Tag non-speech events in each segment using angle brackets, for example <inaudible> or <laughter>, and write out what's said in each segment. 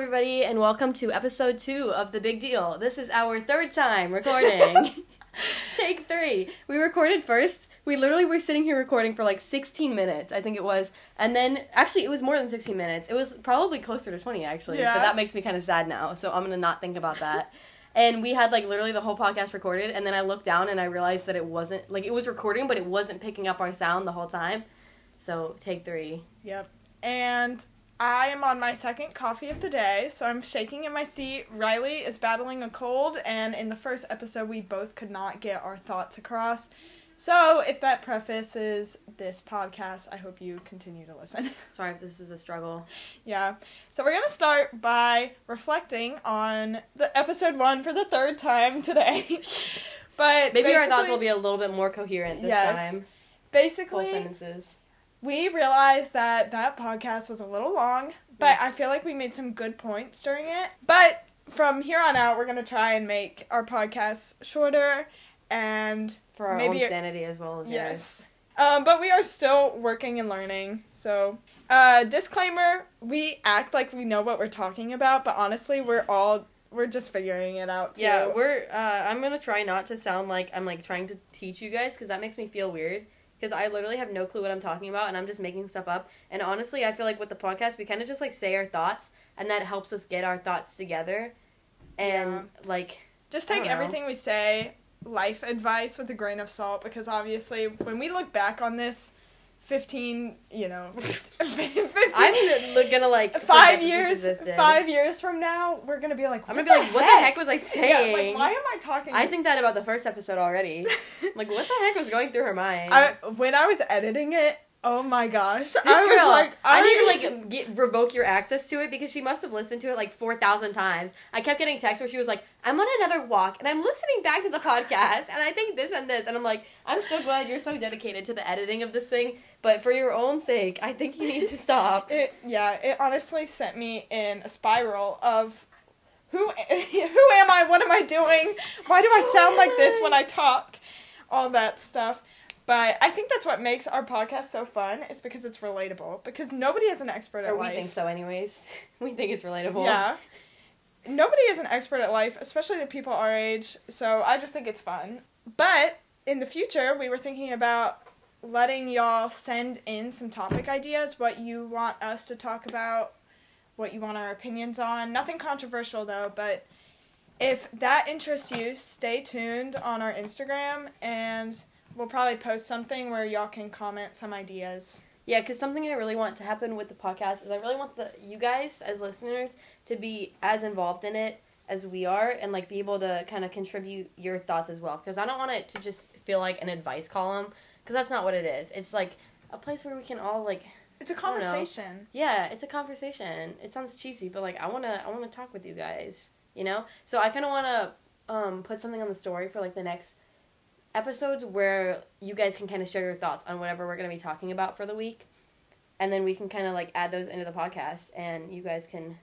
everybody, and welcome to episode two of The Big Deal. This is our third time recording. <laughs> Take three. We recorded first. We literally were sitting here recording for like 16 minutes, I think it was. And then, actually, it was more than 16 minutes. It was probably closer to 20, actually. Yeah. But that makes me kind of sad now, so I'm gonna not think about that. <laughs> and we had like literally the whole podcast recorded, and then I looked down and I realized that it wasn't, like, it was recording, but it wasn't picking up our sound the whole time. So, take three. Yep. And I am on my second coffee of the day, so I'm shaking in my seat. Rylee is battling a cold, and in the first episode, we both could not get our thoughts across. So, if that prefaces this podcast, I hope you continue to listen. <laughs> Sorry if this is a struggle. yeah. So, we're going to start by reflecting on the episode one for the third time today. <laughs> but Maybe our thoughts will be a little bit more coherent this Yes. time. Full basically sentences. We realized that that podcast was a little long, but I feel like we made some good points during it. But from here on out, we're going to try and make our podcasts shorter and For our Maybe own sanity as well as yours. yes. Um, but we are still working and learning. So, uh, disclaimer, we act like we know what we're talking about, but honestly, we're all we're just figuring it out too. Yeah, we're. Uh, I'm gonna try not to sound like I'm like trying to teach you guys because that makes me feel weird. Because I literally have no clue what I'm talking about, and I'm just making stuff up. And honestly, I feel like with the podcast, we kind of just like say our thoughts, and that helps us get our thoughts together. And Yeah. like, Just take everything we say, life advice, with a grain of salt because obviously, when we look back on this, 15, you know, <laughs> 15, I'm gonna like five years, five years from now, we're gonna be like, I'm gonna be like, what the heck was I <laughs> Yeah, saying? like, why am I talking? I think that about the first episode already. <laughs> like, what the heck was going through her mind? I, when I was editing it, oh my gosh, This I girl, was like, I, need to like get, revoke your access to it because she must have listened to it like four thousand times. I kept getting texts where she was like, "I'm on another walk and I'm listening back to the podcast and I think this and this," and I'm like, "I'm so glad you're so dedicated to the editing of this thing, but for your own sake, I think you need to stop." <laughs> It yeah, it honestly sent me in a spiral of who <laughs> who am I? What am I doing? Why do I sound like this when I talk? All that stuff. But I think that's what makes our podcast so fun is because it's relatable. Because nobody is an expert at or we life. think so, anyways. <laughs> we think it's relatable. Yeah. Nobody is an expert at life, especially the people our age. So I just think it's fun. But in the future, we were thinking about letting y'all send in some topic ideas, what you want us to talk about, what you want our opinions on. Nothing controversial though, but if that interests you, stay tuned on our Instagram and we'll probably post something where y'all can comment some ideas. Yeah, because something I really want to happen with the podcast is I really want the you guys as listeners to be as involved in it as we are, and like be able to kind of contribute your thoughts as well. Because I don't want it to just feel like an advice column, because that's not what it is. It's like a place where we can all like, It's a conversation. yeah, it's a conversation. It sounds cheesy, but like I wanna I wanna talk with you guys, you know. So I kind of wanna um put something on the story for like the next episodes where you guys can kind of share your thoughts on whatever we're going to be talking about for the week and then we can kind of like add those into the podcast and you guys can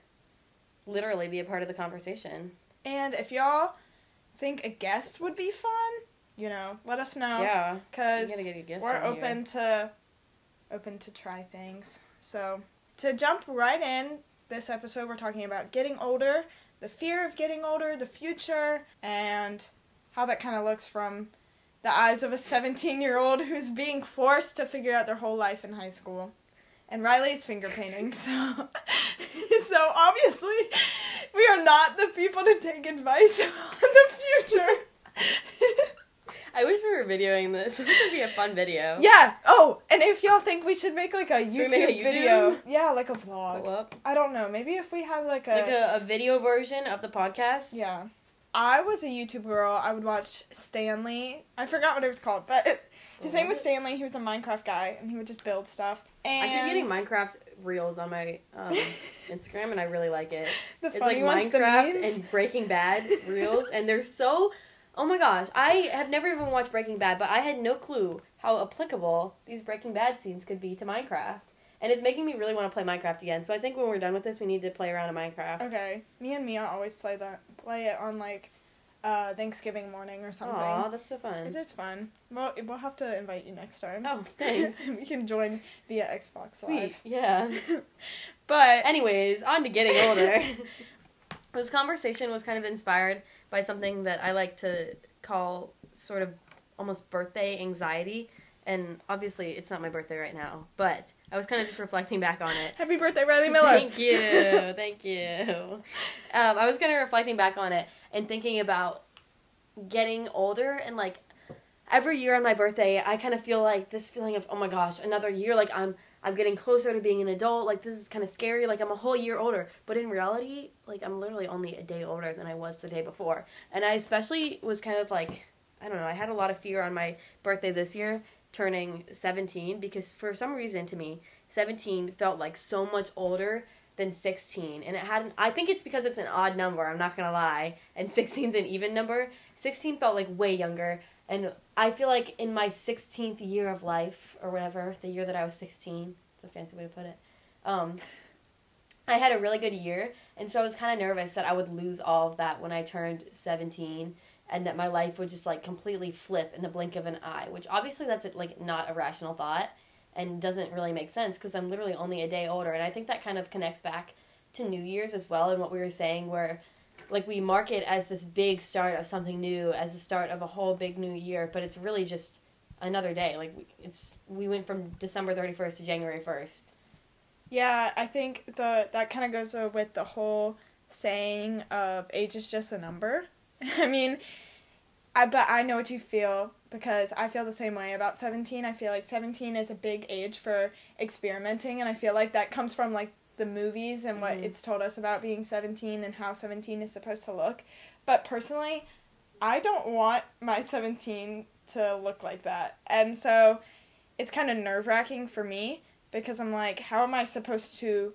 literally be a part of the conversation And if y'all think a guest would be fun, you know, let us know. yeah Because gotta get a guest we're on here. open to open to try things. So to jump right in, this episode we're talking about getting older, the fear of getting older, the future, and how that kind of looks from the eyes of a 17 year old who's being forced to figure out their whole life in high school. And Rylee's finger painting, <laughs> so <laughs> so obviously we are not the people to take advice <laughs> on the future. i wish we were videoing this this would be a fun video Yeah. Oh, and if y'all think we should make like a YouTube, a video, yeah, like a vlog. I don't know. Maybe if we have like a, like a, a video version of the podcast yeah. I was a YouTube girl. I would watch Stanley. I forgot what it was called, but <laughs> his name was Stanley. He was a Minecraft guy, and he would just build stuff. And i keep getting minecraft reels on my um, <laughs> instagram and i really like it the It's like ones, Minecraft and Breaking Bad <laughs> reels, and they're so. Oh my gosh, I have never even watched Breaking Bad, but I had no clue how applicable these Breaking Bad scenes could be to Minecraft. And it's making me really want to play Minecraft again. So I think when we're done with this, we need to play around in Minecraft. Okay, me and Mia always play that. Play it on like uh, Thanksgiving morning or something. Aw, that's so It fun. is fun. Well, we'll have to invite you next time. Oh, <laughs> thanks. we can join via Xbox Sweet. Live. Yeah. <laughs> But Anyways, on to getting <laughs> older. this conversation was kind of inspired by something that I like to call sort of almost birthday anxiety. And obviously, it's not my birthday right now, but I was kind of just reflecting back on it. happy birthday, Rylee Miller. Thank you, thank you. Um, I was kind of reflecting back on it and thinking about getting older and like every year on my birthday, I kind of feel like this feeling of oh my gosh, another year. Like I'm I'm getting closer to being an adult. Like this is kind of scary. Like I'm a whole year older, but in reality, like I'm literally only a day older than I was the day before. And I especially was kind of like I don't know. I had a lot of fear on my birthday this year turning 17 because for some reason to me 17 felt like so much older than 16 and it hadn't i think it's because it's an odd number i'm not gonna lie and <laughs> 16's an even number. 16 felt like way younger. And i feel like in my 16th year of life or whatever the year that i was 16 it's a fancy way to put it um, i had a really good year. And so i was kind of nervous that i would lose all of that when i turned 17 and that my life would just like completely flip in the blink of an eye which obviously that's like not a rational thought and doesn't really make sense because i'm literally only a day older and i think that kind of connects back to new year's as well and what we were saying where like we mark it as this big start of something new as the start of a whole big new year but it's really just another day like we- it's we went from december 31st to january 1st Yeah, I think the that kind of goes with the whole saying of age is just a number. <laughs> I mean, I but I know what you feel because I feel the same way about 17. I feel like 17 is a big age for experimenting and I feel like that comes from like the movies and what Mhm. it's told us about being 17 and how 17 is supposed to look. But personally, I don't want my 17 to look like that. And so it's kind of nerve-wracking for me because I'm like, how am I supposed to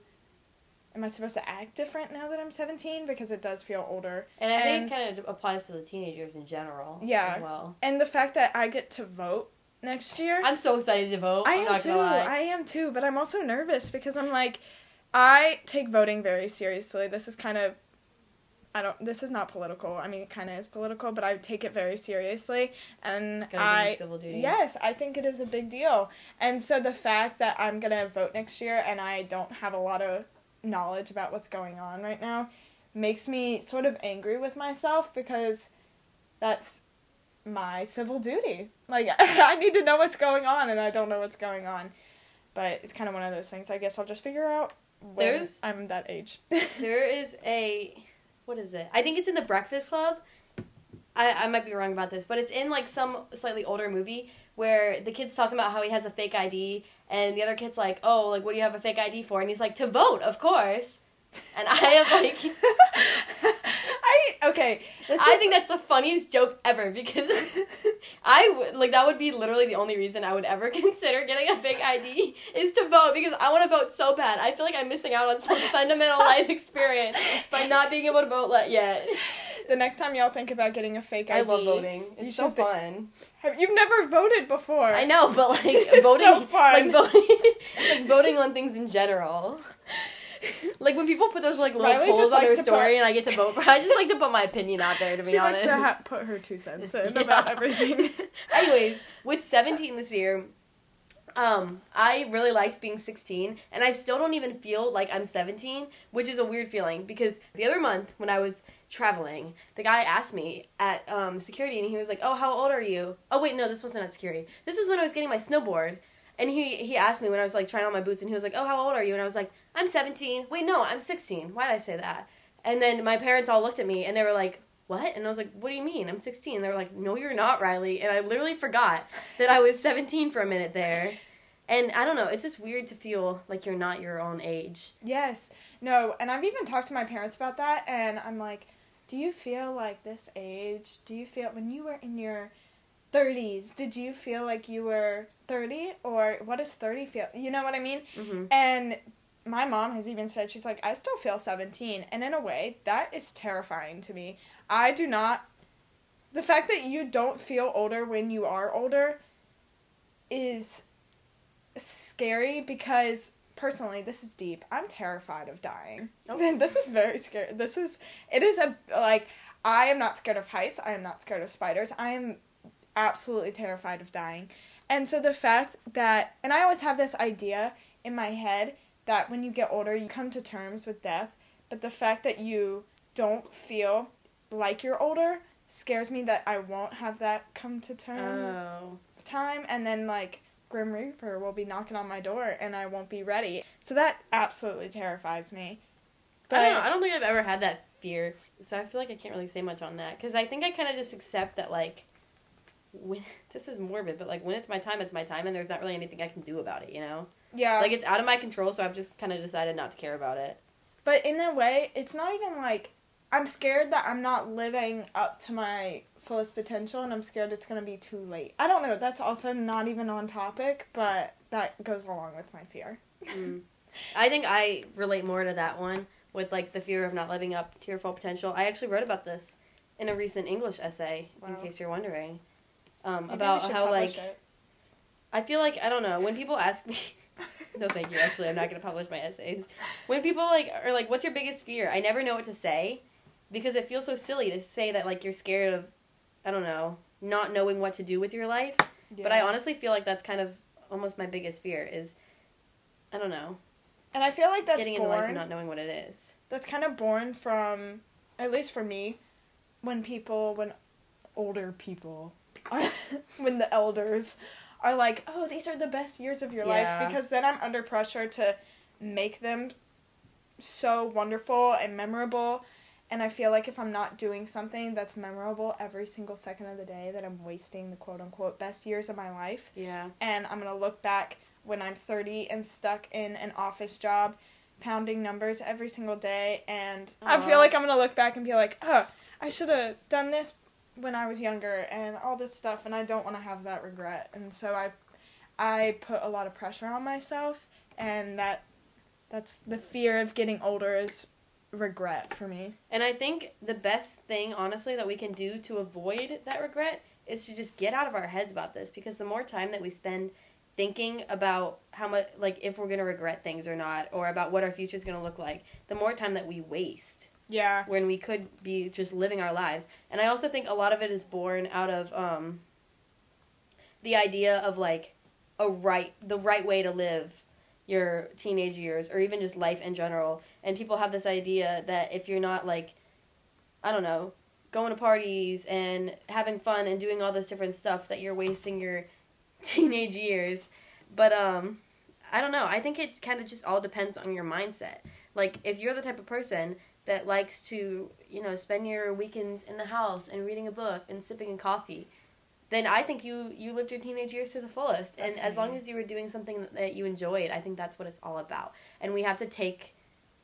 am I supposed to act different now that I'm 17 because it does feel older. and i think it kind of applies to the teenagers in general Yeah. as well And the fact that I get to vote next year. i'm so excited to vote I am too. gonna. I am too, but I'm also nervous because I'm like I take voting very seriously. This is kind of I don't this is not political. I mean it kind of is political, but I take it very seriously and your I civil duty. Yes, I think it is a big deal. And so the fact that I'm going to vote next year and I don't have a lot of knowledge about what's going on right now makes me sort of angry with myself because that's my civil duty. Like <laughs> I need to know what's going on and I don't know what's going on. But it's kind of one of those things. I guess I'll just figure out when There's- I'm that age. <laughs> There is a what is it? I think it's in the Breakfast Club. I, I might be wrong about this, but it's in like some slightly older movie where the kid's talking about how he has a fake ID and the other kid's like, Oh, like what do you have a fake ID for? And he's like, To vote, of course. And I am like <laughs> I okay. I is- think that's the funniest joke ever because <laughs> I would like that would be literally the only reason I would ever <laughs> consider getting a fake ID is to vote because I want to vote so bad. I feel like I'm missing out on some <laughs> fundamental life experience by not being able to vote yet. the next time y'all think about getting a fake ID. I love voting. You It's so thi- fun. Have, you've never voted before. I know, but like voting, so like voting, like voting on things in general. <laughs> Like when people put those like little Riley polls on their story put- and I get to vote for, I just like to put my opinion out there. To be she honest, likes to ha- put her two cents in Yeah. about everything. <laughs> Anyways, with 17 this year, um, I really liked being 16, and I still don't even feel like I'm 17, which is a weird feeling because the other month when I was traveling, the guy asked me at um, security, and he was like, "Oh, how old are you?" Oh, wait, no, this wasn't at security. This was when I was getting my snowboard, and he he asked me when I was like trying on my boots, and he was like, "Oh, how old are you?" And I was like, "I'm 17." Wait, no, I'm 16. Why did I say that? And then my parents all looked at me, and they were like. What? And I was like, What do you mean? I'm 16. They were like, No, you're not, Rylee. And I literally forgot that I was 17 for a minute there. And I don't know, it's just weird to feel like you're not your own age. yes. No, and I've even talked to my parents about that, and I'm like, do you feel like this age? Do you feel when you were in your 30s, did you feel like you were 30? Or what does 30 feel? You know what I mean? hmm And my mom has even said, she's like, I still feel 17. And in a way, that is terrifying to me. I do not. The fact that you don't feel older when you are older is scary because personally this is deep i'm terrified of dying Oh. <laughs> this is very scary this is it is a like I am not scared of heights. I am not scared of spiders. I am absolutely terrified of dying. And so the fact that, and I always have this idea in my head that when you get older, you come to terms with death. But the fact that you don't feel like you're older scares me that I won't have that come to term Oh. time. And then, like, Grim Reaper will be knocking on my door and I won't be ready. So that absolutely terrifies me. I don't know. I don't think I've ever had that fear, so I feel like I can't really say much on that because I think I kind of just accept that like when <laughs> this is morbid, but like when it's my time, it's my time, and there's not really anything I can do about it. You know, yeah. like it's out of my control, so I've just kind of decided not to care about it. But in a way, it's not even like I'm scared that I'm not living up to my fullest potential and I'm scared it's going to be too late. I don't know, that's also not even on topic, but that goes along with my fear. Mm. <laughs> I think I relate more to that one with like the fear of not living up to your full potential. I actually wrote about this in a recent English essay, in case you're wondering, um, about how like it. I feel like I don't know when people ask me. <laughs> no, thank you. Actually, I'm not going to publish my essays. When people like are like, "What's your biggest fear?" I never know what to say because it feels so silly to say that like you're scared of, I don't know, not knowing what to do with your life. But I honestly feel like that's kind of almost my biggest fear is, I don't know, and I feel like that's getting into life and not knowing what it is. that's kind of born from at least for me when people when older people <laughs> when the elders are like oh these are the best years of your Yeah. life because then i'm under pressure to make them so wonderful and memorable and i feel like if i'm not doing something that's memorable every single second of the day that i'm wasting the quote unquote best years of my life Yeah. and I'm gonna look back when I'm 30 and stuck in an office job, pounding numbers every single day, and I feel like I'm gonna look back and be like, oh, I should have done this when I was younger, and all this stuff, and I don't want to have that regret, and so I, I put a lot of pressure on myself, and that, that's the fear of getting older is regret for me. And I think the best thing, honestly, that we can do to avoid that regret is to just get out of our heads about this because the more time that we spend thinking about how much, like, if we're going to regret things or not, or about what our future is going to look like, the more time that we waste Yeah. when we could be just living our lives. And I also think a lot of it is born out of um, the idea of, like, a right, the right way to live your teenage years or even just life in general. And people have this idea that if you're not like I don't know, going to parties and having fun and doing all this different stuff that you're wasting your <laughs> teenage years. But um I don't know. I think it kind of just all depends on your mindset. Like if you're the type of person that likes to, you know, spend your weekends in the house and reading a book and sipping a coffee, then I think you you lived your teenage years to the fullest. That's and as long as you were doing something that you enjoyed, I think that's what it's all about. And we have to take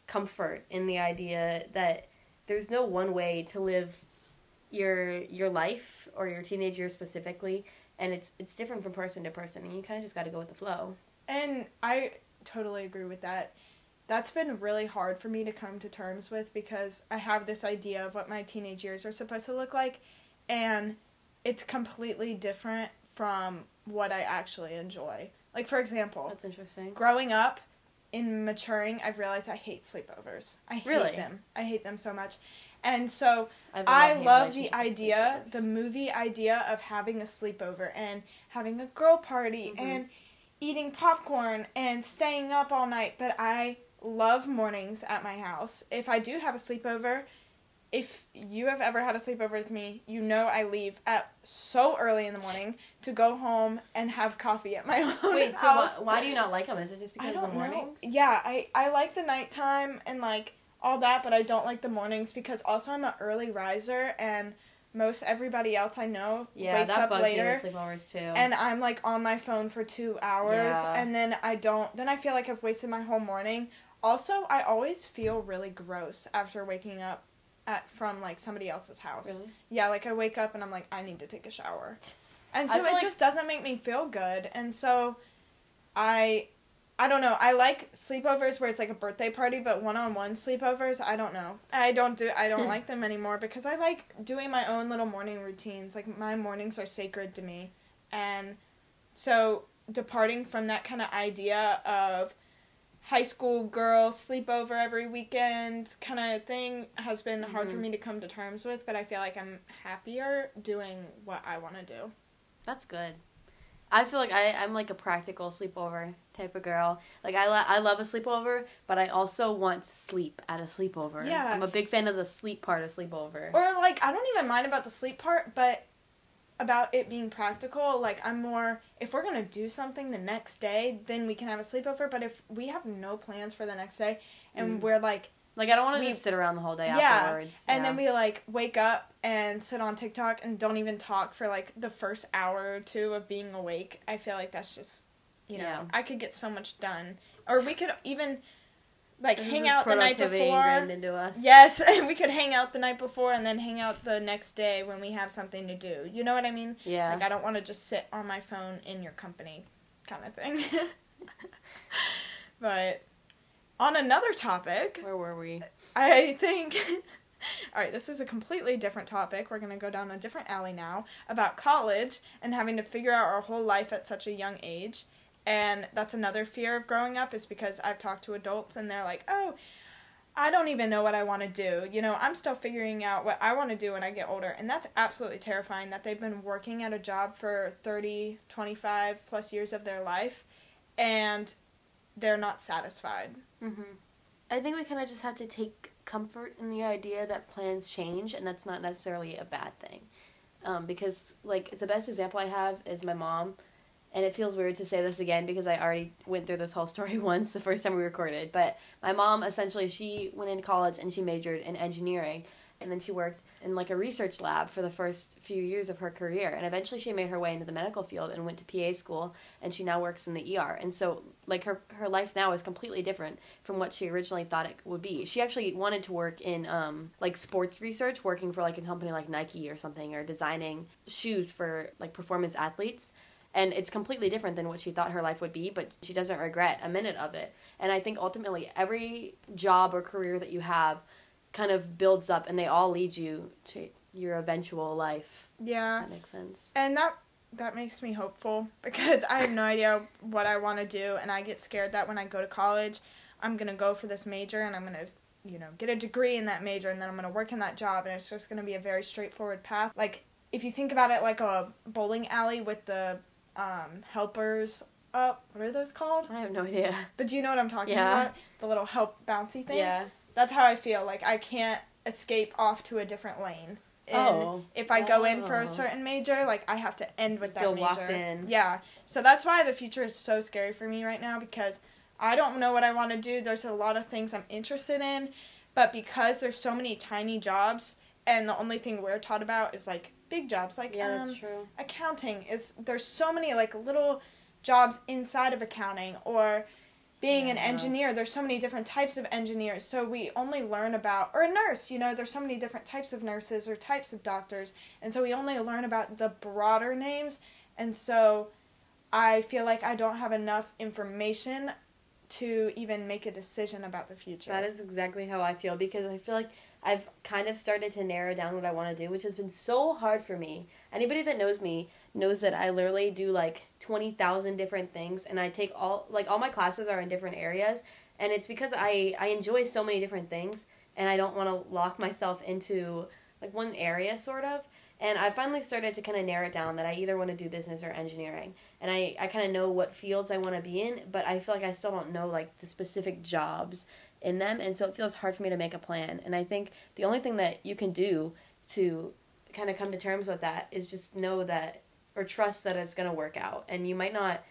comfort in the idea that there's no one way to live your your life or your teenage years specifically, and it's it's different from person to person, and you kind of just got to go with the flow. And I totally agree with that. That's been really hard for me to come to terms with because I have this idea of what my teenage years are supposed to look like, and it's completely different from what I actually enjoy. Like, for example, That's interesting. growing up in maturing, I've realized I hate sleepovers. I hate Really? them. I hate them so much. And so I, have a I love-hate the idea, the movie idea of having a sleepover and having a girl party Mhm. and eating popcorn and staying up all night. But I love mornings at my house. If I do have a sleepover, if you have ever had a sleepover with me, you know I leave at so early in the morning to go home and have coffee at my <laughs> own Wait, so why, why do you not like them? Is it just because of don't the mornings? know. Yeah, I I like the nighttime and like all that, but I don't like the mornings because also I'm an early riser and most everybody else I know Yeah, wakes that up bugs later. me with sleepovers too. And I'm like on my phone for two hours, Yeah. and then I don't. Then I feel like I've wasted my whole morning. Also, I always feel really gross after waking up at from like somebody else's house. really? Yeah, like I wake up and I'm like, I need to take a shower. And so it like- just doesn't make me feel good. And so I I don't know. I like sleepovers where it's like a birthday party, but one-on-one sleepovers, I don't know. I don't do I don't <laughs> like them anymore because I like doing my own little morning routines. Like my mornings are sacred to me. And so departing from that kind of idea of high school girl sleepover every weekend kind of thing has been hard for Mhm. me to come to terms with, but I feel like I'm happier doing what I want to do. That's good. I feel like I, I'm like a practical sleepover type of girl. Like I, lo- I love a sleepover, but I also want to sleep at a sleepover. Yeah. I'm a big fan of the sleep part of sleepover. Or like I don't even mind about the sleep part, but about it being practical, like I'm more if we're going to do something the next day, then we can have a sleepover, but if we have no plans for the next day and Mm. we're like like I don't want to just sit around the whole day Yeah, afterwards. and Yeah. then we like wake up and sit on TikTok and don't even talk for like the first hour or two of being awake. I feel like that's just you know, Yeah. I could get so much done. Or we could even like This hang out the night before. into us. Yes, <laughs> and we could hang out the night before and then hang out the next day when we have something to do. You know what I mean? Yeah. Like I don't want to just sit on my phone in your company kind of thing. <laughs> but on another topic, Where were we? I think. <laughs> All right, this is a completely different topic. We're going to go down a different alley now about college and having to figure out our whole life at such a young age. And that's another fear of growing up is because I've talked to adults and they're like, "Oh, I don't even know what I want to do. You know, I'm still figuring out what I want to do when I get older." And that's absolutely terrifying that they've been working at a job for 30, 25 plus years of their life and they're not satisfied. hmm I think we kind of just have to take comfort in the idea that plans change, and that's not necessarily a bad thing. Um, because, like, the best example I have is my mom, and it feels weird to say this again because I already went through this whole story <laughs> once the first time we recorded. But my mom, essentially, she went into college and she majored in engineering, and then she worked in like a research lab for the first few years of her career, and eventually she made her way into the medical field and went to PA school, and she now works in the ER. And so, like her her life now is completely different from what she originally thought it would be. She actually wanted to work in um, like sports research, working for like a company like Nike or something, or designing shoes for like performance athletes. And it's completely different than what she thought her life would be, but she doesn't regret a minute of it. And I think ultimately every job or career that you have kind of builds up and they all lead you to your eventual life. Yeah. That makes sense. And that that makes me hopeful <laughs> because I have no idea what I want to do and I get scared that when I go to college, I'm going to go for this major and I'm going to, you know, get a degree in that major and then I'm going to work in that job and it's just going to be a very straightforward path. Like if you think about it like a bowling alley with the um, helpers up, what are those called? I have no idea. But do you know what I'm talking Yeah. about? The little help bouncy things. Yeah. That's how I feel. Like I can't escape off to a different lane. And Oh. if I go in for Oh. a certain major, like I have to end with that Feel major. locked in. Yeah. So that's why the future is so scary for me right now because I don't know what I want to do. There's a lot of things I'm interested in, but because there's so many tiny jobs and the only thing we're taught about is like big jobs like Yeah, um, that's true. accounting is there's so many like little jobs inside of accounting or being an engineer there's so many different types of engineers. So we only learn about or a nurse you know there's so many different types of nurses or types of doctors. And so we only learn about the broader names. And so i feel like i don't have enough information to even make a decision about the future. That is exactly how I feel because I feel like I've kind of started to narrow down what I want to do, which has been so hard for me. Anybody that knows me knows that I literally do like 20,000 different things and I take all like all my classes are in different areas and it's because I I enjoy so many different things and I don't want to lock myself into like one area sort of. And I finally started to kind of narrow it down that I either want to do business or engineering. And I, I kind of know what fields I want to be in, but I feel like I still don't know like the specific jobs in them. And so it feels hard for me to make a plan. And I think the only thing that you can do to kind of come to terms with that is just know that or trust that it's going to work out. And you might not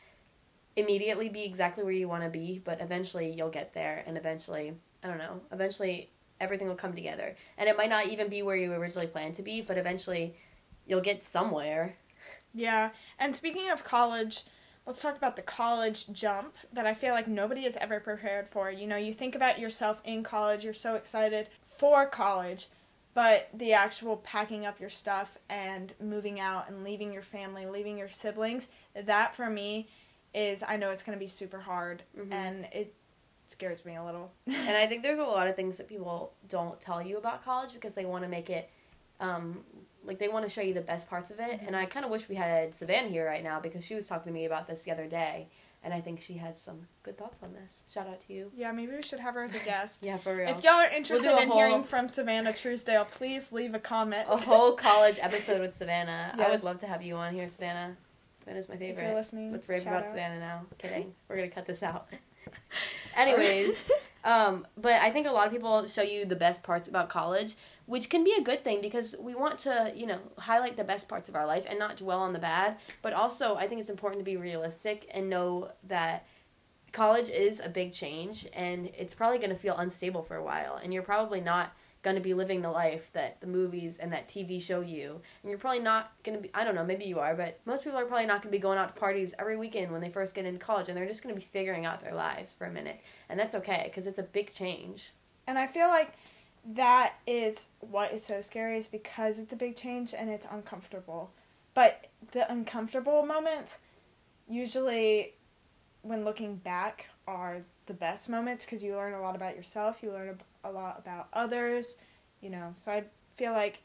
immediately be exactly where you want to be, but eventually you'll get there. And eventually, I don't know, eventually everything will come together. And it might not even be where you originally planned to be, but eventually you'll get somewhere. Yeah, and speaking of college, let's talk about the college jump that I feel like nobody is ever prepared for. You know, you think about yourself in college, you're so excited for college, but the actual packing up your stuff and moving out and leaving your family, leaving your siblings, that for me is I know it's going to be super hard Mhm. and it scares me a little. and I think there's a lot of things that people don't tell you about college because they want to make it, um, like they want to show you the best parts of it. And mm-hmm. I kind of wish we had Savannah here right now because she was talking to me about this the other day, and I think she has some good thoughts on this. Shout out to you. Yeah, maybe we should have her as a guest. <laughs> Yeah, for real. If y'all are interested a in whole- hearing from Savannah Truesdale, please leave a comment. a whole college episode with Savannah. I would love to have you on here, Savannah. Savannah's my if favorite. you're listening, Let's rave about out. Savannah now. Kidding. We're gonna cut this out. <laughs> <laughs> Anyways, um, but I think a lot of people show you the best parts about college, which can be a good thing because we want to, you know, highlight the best parts of our life and not dwell on the bad. But also, I think it's important to be realistic and know that college is a big change and it's probably going to feel unstable for a while and you're probably not going to be living the life that the movies and that TV show you. And you're probably not going to be I don't know maybe you are but most people are probably not going to be going out to parties every weekend when they first get into college and they're just going to be figuring out their lives for a minute. And that's okay cuz it's a big change. And I feel like that is what is so scary is because it's a big change and it's uncomfortable. But the uncomfortable moments usually when looking back are the best moments because you learn a lot about yourself, you learn a lot about others, you know. So I feel like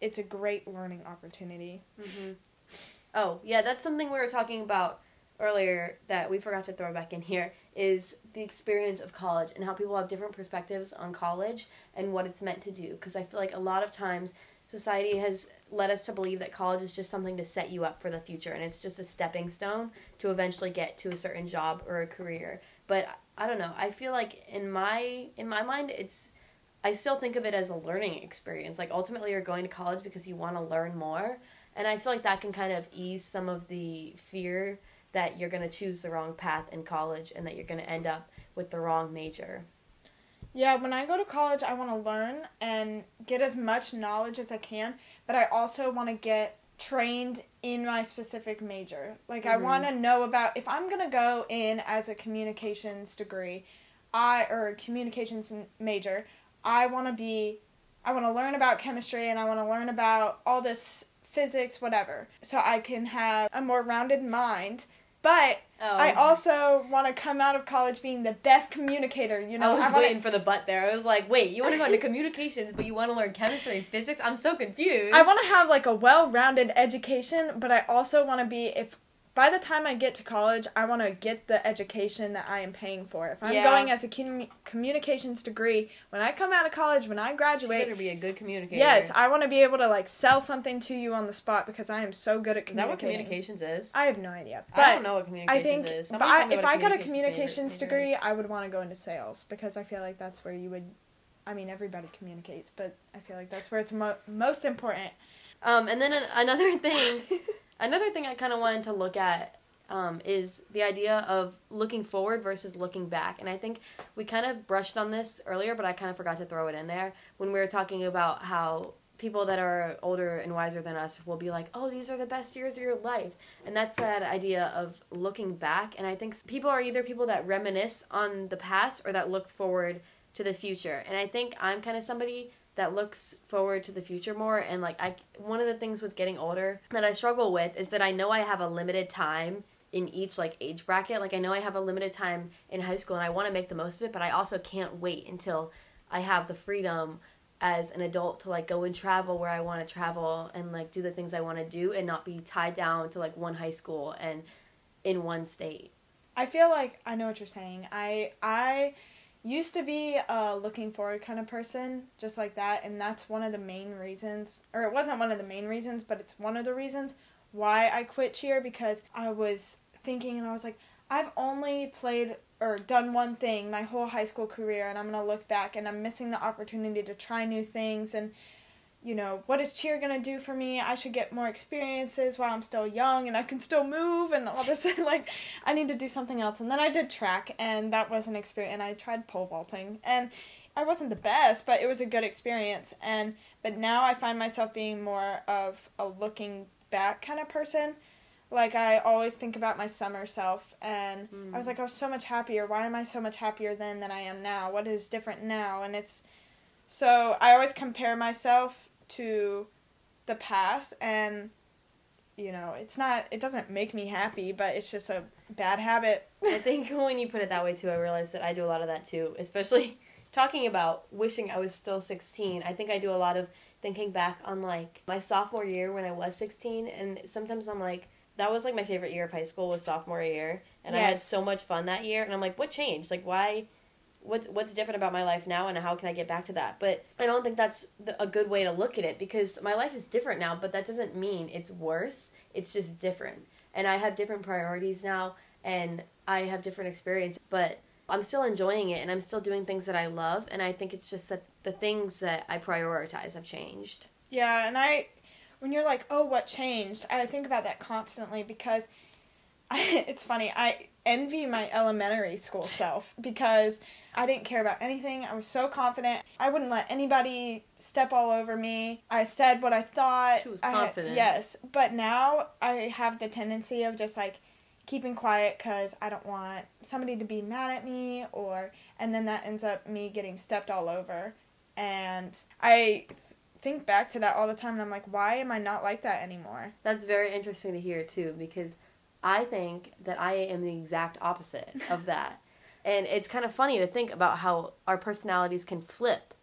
it's a great learning opportunity. hmm Oh, yeah, that's something we were talking about earlier that we forgot to throw back in here is the experience of college and how people have different perspectives on college and what it's meant to do. Because I feel like a lot of times society has led us to believe that college is just something to set you up for the future and it's just a stepping stone to eventually get to a certain job or a career. But I don't know. I feel like in my in my mind it's I still think of it as a learning experience. Like ultimately you're going to college because you want to learn more. And I feel like that can kind of ease some of the fear that you're going to choose the wrong path in college and that you're going to end up with the wrong major. Yeah, when I go to college, I want to learn and get as much knowledge as I can, but I also want to get trained in my specific major. Like I Mhm. want to know about if I'm going to go in as a communications degree, I or a communications major, I want to be I want to learn about chemistry and I want to learn about all this physics whatever so I can have a more rounded mind. But Oh, I also want to come out of college being the best communicator, you know. I was wanna- waiting for the butt there. I was like, wait, you want to go into <laughs> communications, but you want to learn chemistry and physics? I'm so confused. I want to have like a well-rounded education, but I also want to be if by the time I get to college, I want to get the education that I am paying for. If I'm Yeah. going as a commu- communications degree, when I come out of college, when I graduate, better be a good communicator. yes, I want to be able to like sell something to you on the spot because I am so good at Is that what communications is? I have no idea, but I don't know what I communications think is. but Somebody I, tell if I got a communications degree, is. I would want to go into sales because I feel like that's where you would. I mean, everybody communicates, but I feel like that's where it's mo- most important. Um, and then an- another thing, <laughs> another thing I kind of wanted to look at um, is the idea of looking forward versus looking back. And I think we kind of brushed on this earlier, but I kind of forgot to throw it in there when we were talking about how people that are older and wiser than us will be like, oh, these are the best years of your life. And that's that idea of looking back. And I think people are either people that reminisce on the past or that look forward to the future. And I think I'm kind of somebody that looks forward to the future more and like I one of the things with getting older that I struggle with is that I know I have a limited time in each like age bracket. Like I know I have a limited time in high school and I want to make the most of it, but I also can't wait until I have the freedom as an adult to like go and travel where I want to travel and like do the things I want to do and not be tied down to like one high school and in one state. I feel like I know what you're saying. I I used to be a looking forward kind of person, just like that, and that's one of the main reasons, or it wasn't one of the main reasons, but it's one of the reasons why I quit cheer because I was thinking and I was like, I've only played or done one thing my whole high school career, and I'm gonna look back and I'm missing the opportunity to try new things and you know, what is cheer gonna do for me? I should get more experiences while I'm still young and I can still move and all this. <laughs> like, I need to do something else. And then I did track, and that was an experience. And I tried pole vaulting, and I wasn't the best, but it was a good experience. And but now I find myself being more of a looking back kind of person. Like I always think about my summer self, and I was mm. like, I was so much happier. Why am I so much happier then than I am now? What is different now? And it's so I always compare myself to the past and you know, it's not it doesn't make me happy, but it's just a bad habit. I think <laughs> when you put it that way too, I realized that I do a lot of that too, especially <laughs> talking about wishing I was still 16. I think I do a lot of thinking back on like my sophomore year when I was 16 and sometimes I'm like that was like my favorite year of high school was sophomore year, and I had so much fun that year. And I'm like, what changed? Like, why? What's what's different about my life now, and how can I get back to that? But I don't think that's the, a good way to look at it because my life is different now. But that doesn't mean it's worse. It's just different, and I have different priorities now, and I have different experience. But I'm still enjoying it, and I'm still doing things that I love. And I think it's just that the things that I prioritize have changed. Yeah, and I, when you're like, oh, what changed? I think about that constantly because I, <laughs> it's funny. I envy my elementary school self because I didn't care about anything. I was so confident. I wouldn't let anybody step all over me. I said what I thought. She was I confident. yes, but now I have the tendency of just like keeping quiet because I don't want somebody to be mad at me or, and then that ends up me getting stepped all over. And I think back to that all the time and I'm like, why am I not like that anymore? That's very interesting to hear too, because I think that I am the exact opposite of that. <laughs> and it's kind of funny to think about how our personalities can flip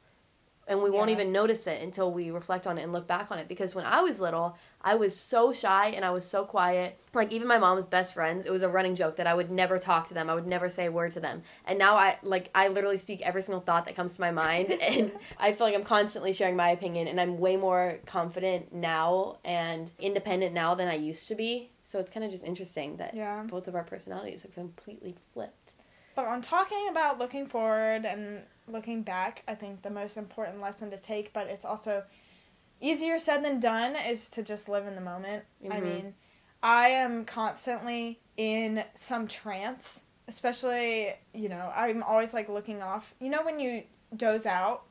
and we won't even notice it until we reflect on it and look back on it because when I was little, I was so shy and I was so quiet. Like even my mom's best friends, it was a running joke that I would never talk to them. I would never say a word to them. And now I like I literally speak every single thought that comes to my mind <laughs> and I feel like I'm constantly sharing my opinion and I'm way more confident now and independent now than I used to be. So it's kind of just interesting that Yeah. both of our personalities have completely flipped. But on talking about looking forward and looking back, I think the most important lesson to take, but it's also easier said than done, is to just live in the moment. I Mhm. mean, I am constantly in some trance, especially, you know, I'm always like looking off. You know, when you doze out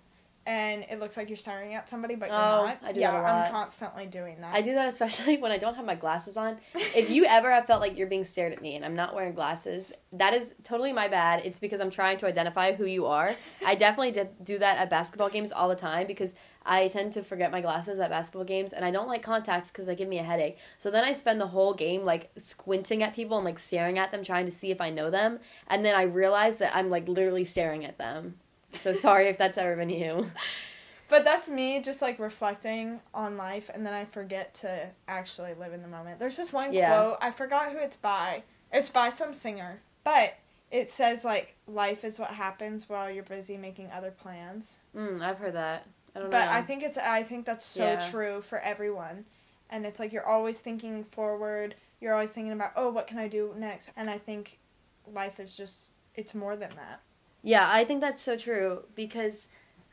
and it looks like you're staring at somebody, but you're Oh, not? I do yeah, that a lot. I'm constantly doing that. I do that especially <laughs> when I don't have my glasses on. If you ever have felt like you're being stared at me and I'm not wearing glasses, that is totally my bad. It's because I'm trying to identify who you are. I definitely did do that at basketball games all the time because I tend to forget my glasses at basketball games and I don't like contacts because they give me a headache. So then I spend the whole game like squinting at people and like staring at them trying to see if I know them and then I realize that I'm like literally staring at them. So sorry if that's ever been you. <laughs> But that's me just like reflecting on life and then I forget to actually live in the moment. There's this one Yeah. quote, I forgot who it's by. It's by some singer. But it says like life is what happens while you're busy making other plans. Mm, I've heard that. I don't But know. I think it's I think that's so Yeah. true for everyone. And it's like you're always thinking forward. You're always thinking about, "Oh, what can I do next?" And I think life is just it's more than that. Yeah, I think that's so true because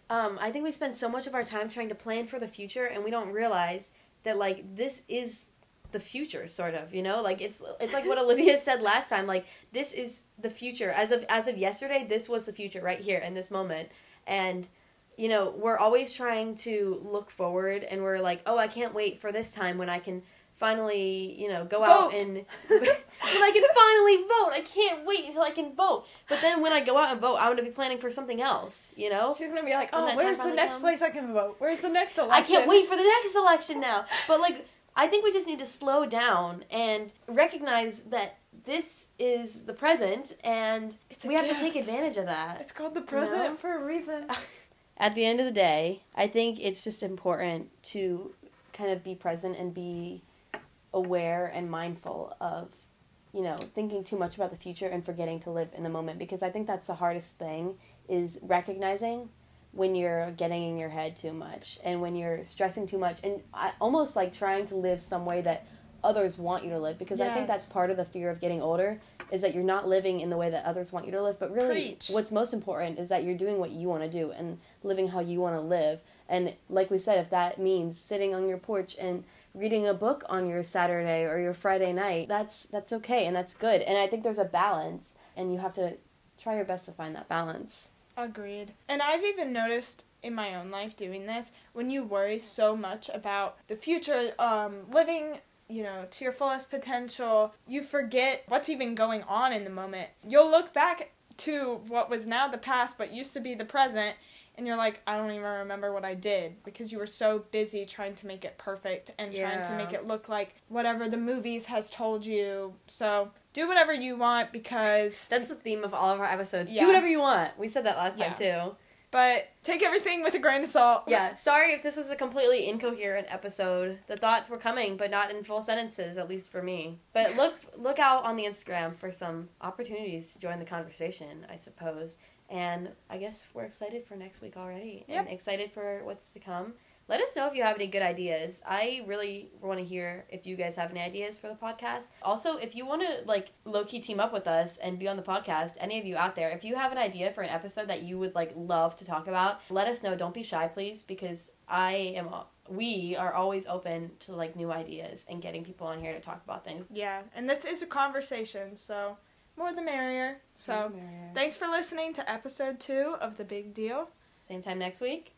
um, I think we spend so much of our time trying to plan for the future, and we don't realize that like this is the future, sort of. You know, like it's it's like what <laughs> Olivia said last time. Like this is the future. As of as of yesterday, this was the future right here in this moment, and you know we're always trying to look forward, and we're like, oh, I can't wait for this time when I can finally you know go out and <laughs> when I can finally vote. I can't wait until I can vote. But then when I go out and vote, I'm to be planning for something else, you know? She's gonna be like, "Oh, where's the next comes. place I can vote? Where's the next election?" I can't wait for the next election now. But like I think we just need to slow down and recognize that this is the present and we have to take advantage of that. It's called the present know? for a reason. <laughs> At the end of the day, I think it's just important to kind of be present and be aware and mindful of you know thinking too much about the future and forgetting to live in the moment. Because i think that's the hardest thing is recognizing when you're getting in your head too much and when you're stressing too much and I, almost like trying to live some way that others want you to live. Because i think that's part of the fear of getting older is that you're not living in the way that others want you to live. But really Preach. what's most important is that you're doing what you want to do and living how you want to live. And like we said if that means sitting on your porch and reading a book on your Saturday or your Friday night, that's that's okay and that's good. And I think there's a balance and you have to try your best to find that balance. Agreed. And I've even noticed in my own life doing this when you worry so much about the future, um, living, you know, to your fullest potential, you forget what's even going on in the moment. You'll look back to what was now the past but used to be the present. And you're like, I don't even remember what I did because you were so busy trying to make it perfect and trying to make it look like whatever the movies has told you. So do whatever you want because <laughs> That's the theme of all of our episodes. Yeah. Do whatever you want. We said that last time too. But take everything with a grain of salt. Yeah, sorry if this was a completely incoherent episode. The thoughts were coming, but not in full sentences, at least for me. But look look out on the Instagram for some opportunities to join the conversation, I suppose. And I guess we're excited for next week already. And excited for what's to come. Let us know if you have any good ideas. I really want to hear if you guys have any ideas for the podcast. Also, if you want to like low key team up with us and be on the podcast, any of you out there, if you have an idea for an episode that you would like love to talk about, let us know. Don't be shy, please, because I am. We are always open to like new ideas and getting people on here to talk about things. Yeah, and this is a conversation, so more the merrier. So, thanks for listening to episode two of The Big Deal. same time next week.